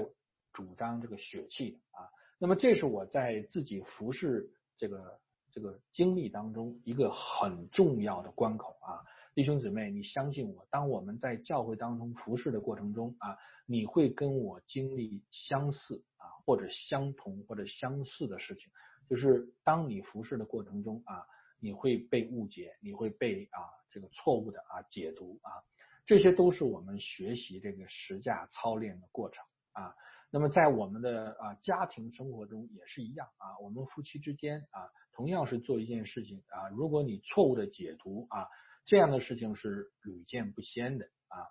主张这个血气啊，那么这是我在自己服侍这个这个经历当中一个很重要的关口啊，弟兄姊妹，你相信我，当我们在教会当中服侍的过程中啊，你会跟我经历相似啊，或者相同或者相似的事情，就是当你服侍的过程中啊，你会被误解，你会被啊。这个错误的啊解读啊，这些都是我们学习这个实价操练的过程啊。那么在我们的啊家庭生活中也是一样啊，我们夫妻之间啊，同样是做一件事情啊，如果你错误的解读啊，这样的事情是屡见不鲜的啊。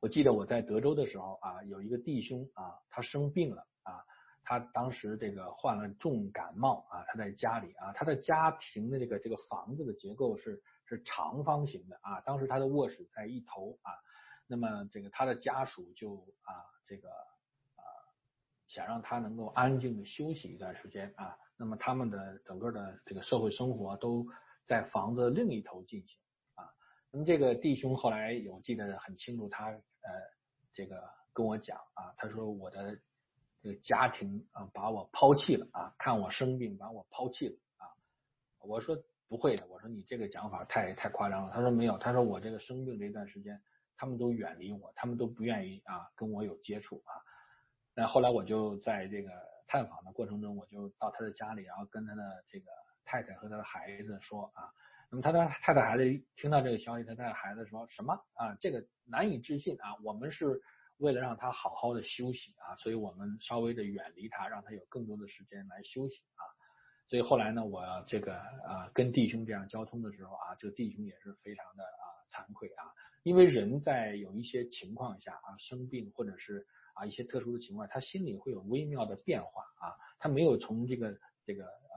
我记得我在德州的时候啊，有一个弟兄啊，他生病了啊。他当时这个患了重感冒啊，他在家里啊，他的家庭的这个这个房子的结构是是长方形的啊，当时他的卧室在一头啊，那么这个他的家属就啊这个啊想让他能够安静的休息一段时间啊，那么他们的整个的这个社会生活都在房子另一头进行啊，那么这个弟兄后来有记得很清楚，他呃这个跟我讲啊，他说我的。这个家庭啊，把我抛弃了啊！看我生病，把我抛弃了啊！我说不会的，我说你这个讲法太太夸张了。他说没有，他说我这个生病这段时间，他们都远离我，他们都不愿意啊跟我有接触啊。那后来我就在这个探访的过程中，我就到他的家里，然后跟他的这个太太和他的孩子说啊。那么他的太太孩子听到这个消息，他的孩子说什么啊？这个难以置信啊！我们是。为了让他好好的休息啊，所以我们稍微的远离他，让他有更多的时间来休息啊。所以后来呢，我这个啊跟弟兄这样交通的时候啊，这个弟兄也是非常的啊惭愧啊，因为人在有一些情况下啊生病或者是啊一些特殊的情况，他心里会有微妙的变化啊，他没有从这个这个啊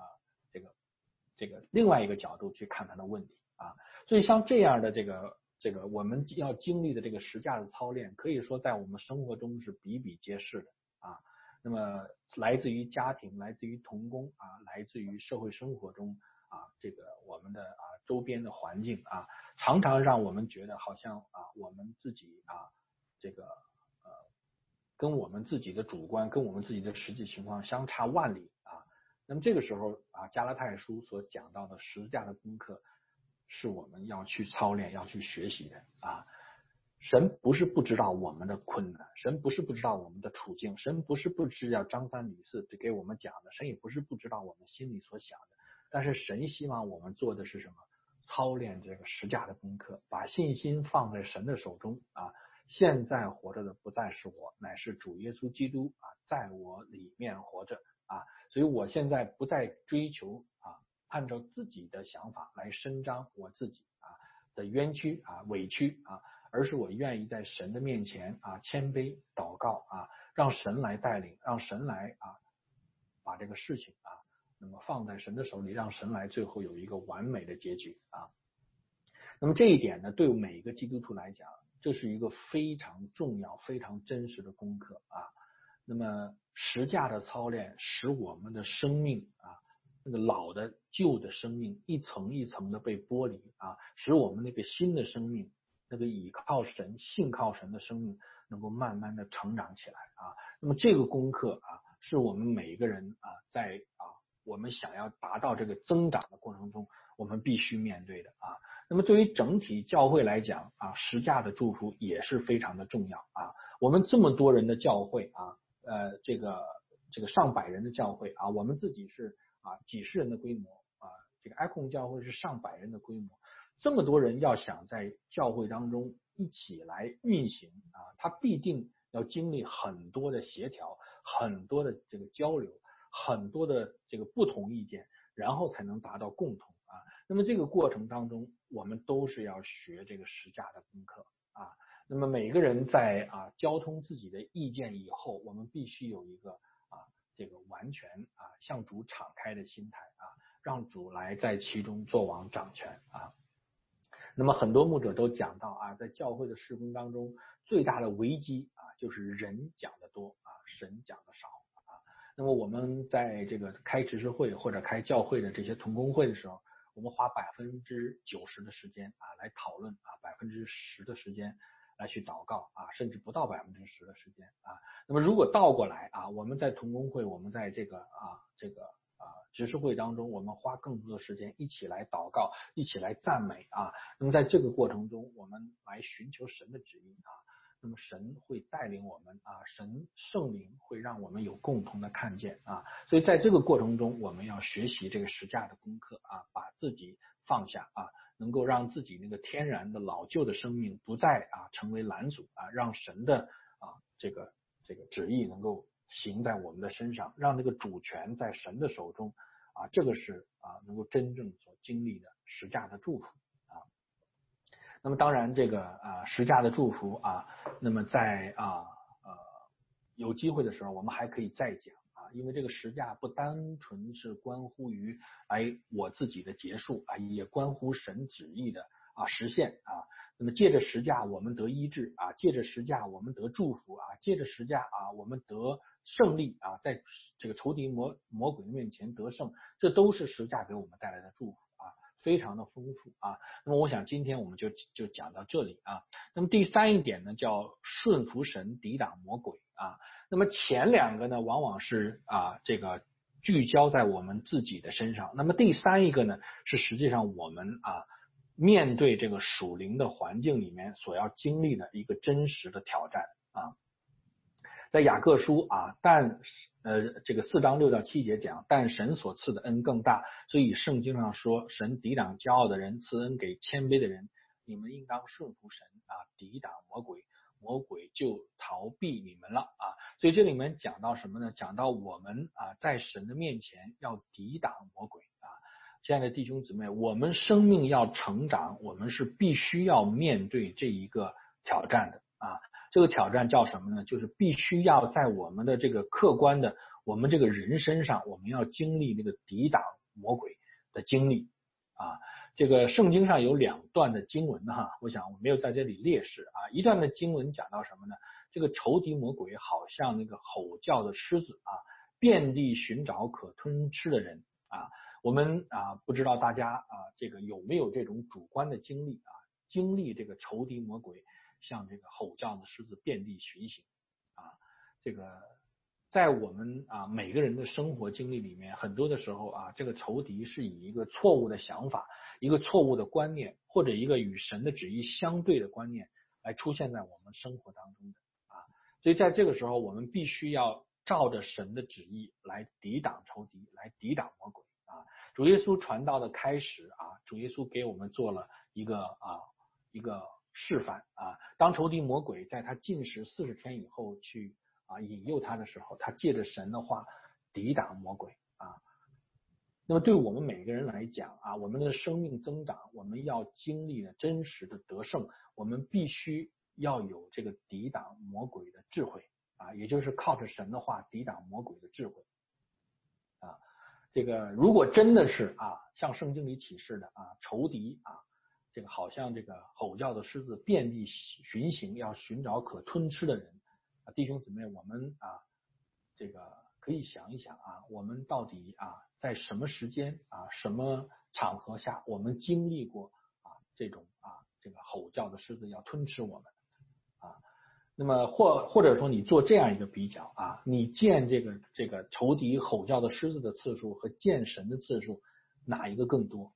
这个这个另外一个角度去看他的问题啊，所以像这样的这个。这个我们要经历的这个实价的操练，可以说在我们生活中是比比皆是的啊。那么来自于家庭，来自于童工啊，来自于社会生活中啊，这个我们的啊周边的环境啊，常常让我们觉得好像啊我们自己啊这个呃跟我们自己的主观跟我们自己的实际情况相差万里啊。那么这个时候啊，加拉太书所讲到的实价的功课。是我们要去操练、要去学习的啊！神不是不知道我们的困难，神不是不知道我们的处境，神不是不知道张三李四给我们讲的，神也不是不知道我们心里所想的。但是神希望我们做的是什么？操练这个实价的功课，把信心放在神的手中啊！现在活着的不再是我，乃是主耶稣基督啊，在我里面活着啊。所以我现在不再追求啊，按照自己的想法来伸张我自己啊的冤屈啊委屈啊，而是我愿意在神的面前啊谦卑祷告啊，让神来带领，让神来啊把这个事情啊，那么放在神的手里，让神来最后有一个完美的结局啊。那么这一点呢，对每一个基督徒来讲，这是一个非常重要、非常真实的功课啊。那么实价的操练，使我们的生命啊，那个老的、旧的生命一层一层的被剥离啊，使我们那个新的生命，那个倚靠神、信靠神的生命，能够慢慢的成长起来啊。那么这个功课啊，是我们每一个人啊，在啊，我们想要达到这个增长的过程中，我们必须面对的啊。那么对于整体教会来讲啊，十架的祝福也是非常的重要啊。我们这么多人的教会啊，呃，这个这个上百人的教会啊，我们自己是啊几十人的规模啊，这个 icon 教会是上百人的规模，这么多人要想在教会当中一起来运行啊，他必定要经历很多的协调，很多的这个交流，很多的这个不同意见，然后才能达到共同啊。那么这个过程当中，我们都是要学这个实价的功课啊。那么每个人在啊交通自己的意见以后，我们必须有一个啊这个完全啊向主敞开的心态啊，让主来在其中做王掌权啊。那么很多牧者都讲到啊，在教会的施工当中，最大的危机啊就是人讲的多啊，神讲的少啊。那么我们在这个开执事会或者开教会的这些同工会的时候，我们花百分之九十的时间啊来讨论啊，百分之十的时间来去祷告啊，甚至不到百分之十的时间啊。那么如果倒过来啊，我们在同工会，我们在这个啊这个执事会当中，我们花更多的时间一起来祷告，一起来赞美啊。那么在这个过程中，我们来寻求神的旨意啊。那么神会带领我们啊，神圣灵会让我们有共同的看见啊，所以在这个过程中，我们要学习这个实价的功课啊，把自己放下啊，能够让自己那个天然的老旧的生命不再啊成为拦阻啊，让神的啊这个这个旨意能够行在我们的身上，让这个主权在神的手中啊，这个是啊能够真正所经历的实价的祝福啊。那么当然，这个啊十架的祝福啊，那么在啊呃有机会的时候，我们还可以再讲啊，因为这个十架不单纯是关乎于哎我自己的结束啊，也关乎神旨意的啊实现啊。那么借着十架，我们得医治啊；借着十架，我们得祝福啊；借着十架啊，我们得胜利啊，在这个仇敌魔魔鬼面前得胜，这都是十架给我们带来的祝福啊。非常的丰富啊，那么我想今天我们就就讲到这里啊。那么第三一点呢，叫顺服神，抵挡魔鬼啊。那么前两个呢，往往是啊这个聚焦在我们自己的身上。那么第三一个呢，是实际上我们啊面对这个属灵的环境里面所要经历的一个真实的挑战啊。在雅各书啊，但呃这个四章六到七节讲，但神所赐的恩更大，所以圣经上说，神抵挡骄傲的人，赐恩给谦卑的人。你们应当顺服神啊，抵挡魔鬼，魔鬼就逃避你们了啊。所以这里面讲到什么呢？讲到我们啊，在神的面前要抵挡魔鬼啊。亲爱的弟兄姊妹，我们生命要成长，我们是必须要面对这一个挑战的啊。这个挑战叫什么呢？就是必须要在我们的这个客观的我们这个人身上，我们要经历那个抵挡魔鬼的经历啊。这个圣经上有两段的经文哈，我想我没有在这里列示啊。一段的经文讲到什么呢？这个仇敌魔鬼好像那个吼叫的狮子啊，遍地寻找可吞吃的人啊。我们啊，不知道大家啊，这个有没有这种主观的经历啊？经历这个仇敌魔鬼。像这个吼叫的狮子遍地巡行啊，这个在我们啊每个人的生活经历里面，很多的时候啊，这个仇敌是以一个错误的想法、一个错误的观念，或者一个与神的旨意相对的观念来出现在我们生活当中的啊。所以在这个时候，我们必须要照着神的旨意来抵挡仇敌，来抵挡魔鬼啊。主耶稣传道的开始啊，主耶稣给我们做了一个啊一个。示范啊。当仇敌魔鬼在他进食四十天以后去啊引诱他的时候，他借着神的话抵挡魔鬼啊。那么对我们每个人来讲啊，我们的生命增长，我们要经历的真实的得胜，我们必须要有这个抵挡魔鬼的智慧啊，也就是靠着神的话抵挡魔鬼的智慧啊。这个如果真的是啊，像圣经里启示的啊，仇敌啊，这个好像这个吼叫的狮子遍地巡行，要寻找可吞吃的人啊，弟兄姊妹，我们啊，这个可以想一想啊，我们到底啊。在什么时间啊，什么场合下，我们经历过啊这种啊这个吼叫的狮子要吞吃我们啊？那么或或者说你做这样一个比较啊，你见这个这个仇敌吼叫的狮子的次数和见神的次数哪一个更多？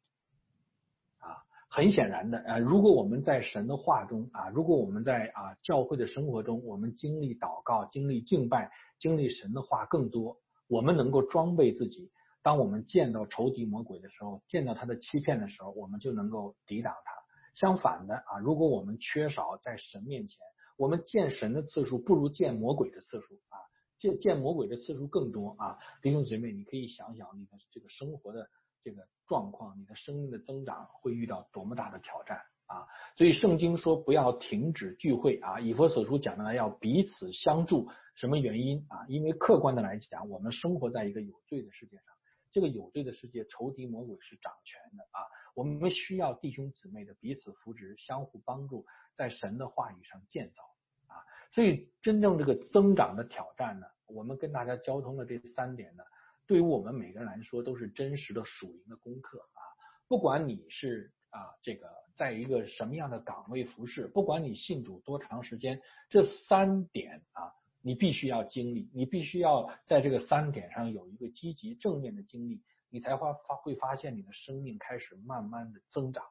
很显然的啊，如果我们在神的话中啊，如果我们在啊教会的生活中，我们经历祷告、经历敬拜、经历神的话更多，我们能够装备自己。当我们见到仇敌魔鬼的时候，见到他的欺骗的时候，我们就能够抵挡他。相反的啊，如果我们缺少在神面前，我们见神的次数不如见魔鬼的次数啊，见见魔鬼的次数更多啊。弟兄姊妹，你可以想想你的这个生活的这个状况，你的生命的增长会遇到多么大的挑战啊！所以圣经说不要停止聚会啊，以佛所书讲的要彼此相助。什么原因啊？因为客观的来讲，我们生活在一个有罪的世界上。这个有罪的世界，仇敌魔鬼是掌权的啊！我们需要弟兄姊妹的彼此扶持，相互帮助，在神的话语上建造啊！所以，真正这个增长的挑战呢，我们跟大家交通的这三点呢，对于我们每个人来说，都是真实的属灵的功课啊！不管你是啊这个在一个什么样的岗位服侍，不管你信主多长时间，这三点啊。你必须要经历，你必须要在这个三点上有一个积极正面的经历，你才会发会发现你的生命开始慢慢的增长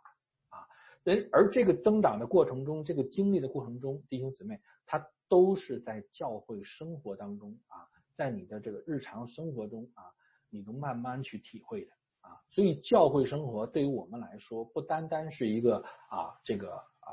啊。而而这个增长的过程中，这个经历的过程中，弟兄姊妹，他都是在教会生活当中啊，在你的这个日常生活中啊，你能慢慢去体会的啊。所以教会生活对于我们来说，不单单是一个啊这个啊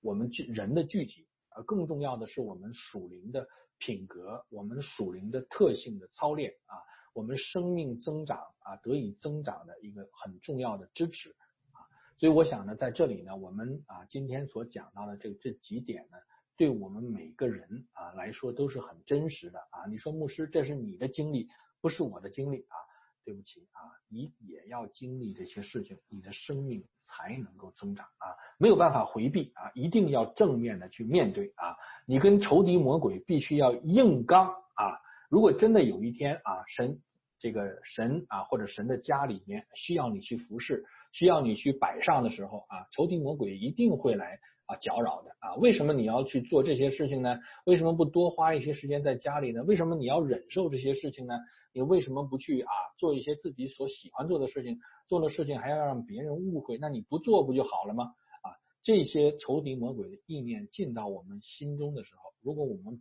我们聚人的聚集，而更重要的是我们属灵的。品格，我们属灵的特性的操练啊，我们生命增长啊得以增长的一个很重要的支持啊，所以我想呢，在这里呢，我们啊今天所讲到的这这几点呢，对我们每个人啊来说都是很真实的啊。你说牧师，这是你的经历，不是我的经历啊。对不起啊，你也要经历这些事情，你的生命才能够增长啊，没有办法回避啊，一定要正面的去面对啊，你跟仇敌魔鬼必须要硬刚啊，如果真的有一天啊，神这个神啊或者神的家里面需要你去服侍，需要你去摆上的时候啊，仇敌魔鬼一定会来。啊，搅扰的啊，为什么你要去做这些事情呢？为什么不多花一些时间在家里呢？为什么你要忍受这些事情呢？你为什么不去啊做一些自己所喜欢做的事情？做的事情还要让别人误会，那你不做不就好了吗？啊，这些仇敌魔鬼的意念进到我们心中的时候，如果我们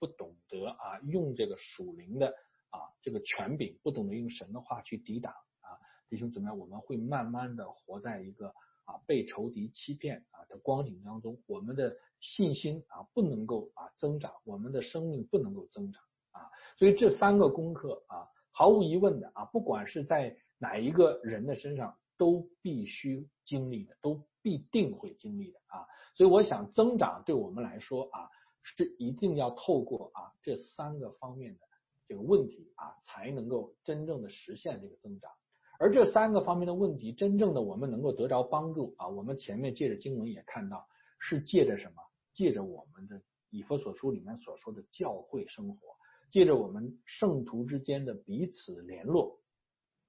不懂得啊用这个属灵的啊这个权柄，不懂得用神的话去抵挡啊，弟兄姊妹，我们会慢慢的活在一个。啊，被仇敌欺骗啊的光景当中，我们的信心啊不能够啊增长，我们的生命不能够增长啊。所以这三个功课啊，毫无疑问的啊，不管是在哪一个人的身上，都必须经历的，都必定会经历的啊。所以我想，增长对我们来说啊，是一定要透过啊这三个方面的这个问题啊，才能够真正的实现这个增长。而这三个方面的问题，真正的我们能够得着帮助啊！我们前面借着经文也看到，是借着什么？借着我们的以佛所书里面所说的教会生活，借着我们圣徒之间的彼此联络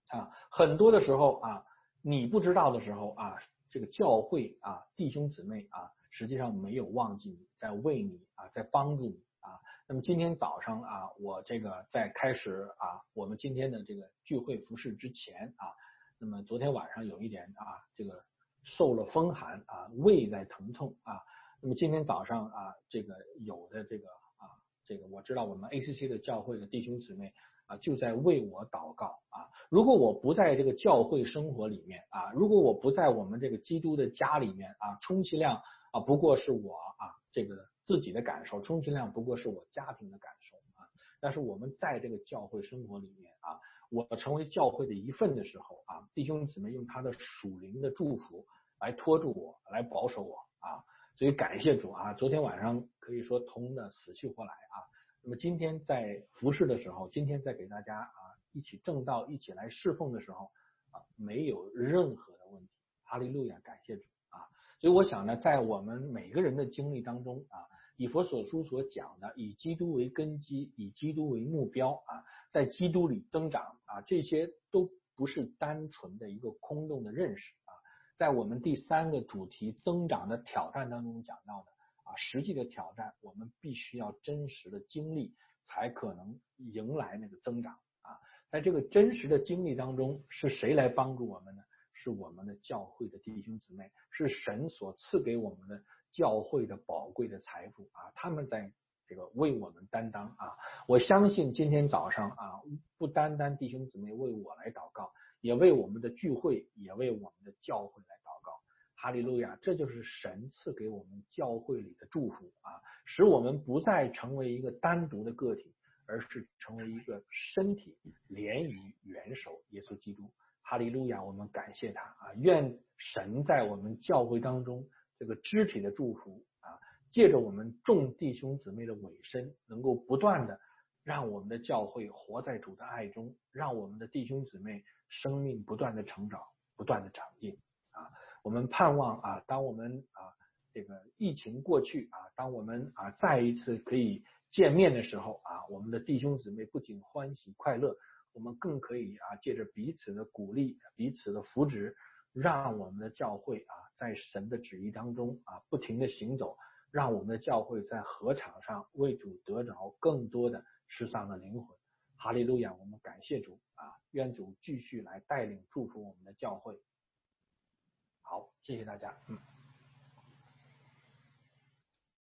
啊！很多的时候啊，你不知道的时候啊，这个教会啊，弟兄姊妹啊，实际上没有忘记你，在为你啊，在帮助你。那么今天早上啊，我这个在开始啊，我们今天的这个聚会服饰之前啊，那么昨天晚上有一点啊，这个受了风寒啊，胃在疼痛啊，那么今天早上啊，这个有的这个啊，这个我知道我们 ACC 的教会的弟兄姊妹啊，就在为我祷告啊。如果我不在这个教会生活里面啊，如果我不在我们这个基督的家里面啊，充其量啊，不过是我啊这个自己的感受，充其量不过是我家庭的感受啊。但是我们在这个教会生活里面啊，我成为教会的一份的时候啊，弟兄姊妹用他的属灵的祝福来托住我，来保守我啊。所以感谢主啊！昨天晚上可以说通的死去活来啊。那么今天在服侍的时候，今天在给大家啊一起正道、一起来侍奉的时候啊，没有任何的问题。哈利路亚，感谢主啊！所以我想呢，在我们每个人的经历当中啊，以佛所书所讲的，以基督为根基，以基督为目标啊，在基督里增长啊，这些都不是单纯的一个空洞的认识啊。在我们第三个主题增长的挑战当中讲到的啊，实际的挑战，我们必须要真实的经历，才可能迎来那个增长啊。在这个真实的经历当中，是谁来帮助我们呢？是我们的教会的弟兄姊妹，是神所赐给我们的教会的宝贵的财富啊。他们在这个为我们担当啊。我相信今天早上啊，不单单弟兄姊妹为我来祷告。也为我们的聚会，也为我们的教会来祷告，哈利路亚！这就是神赐给我们教会里的祝福啊，使我们不再成为一个单独的个体，而是成为一个身体，连于元首耶稣基督。哈利路亚！我们感谢他啊！愿神在我们教会当中这个肢体的祝福啊，借着我们众弟兄姊妹的委身，能够不断的让我们的教会活在主的爱中，让我们的弟兄姊妹。生命不断的成长，不断的长进啊！我们盼望啊，当我们啊这个疫情过去啊，当我们啊再一次可以见面的时候啊，我们的弟兄姊妹不仅欢喜快乐，我们更可以啊借着彼此的鼓励、彼此的扶持，让我们的教会啊在神的旨意当中啊不停的行走，让我们的教会在河场上为主得着更多的失丧的灵魂。哈利路亚！我们感谢主啊，愿主继续来带领祝福我们的教会。好，谢谢大家，嗯。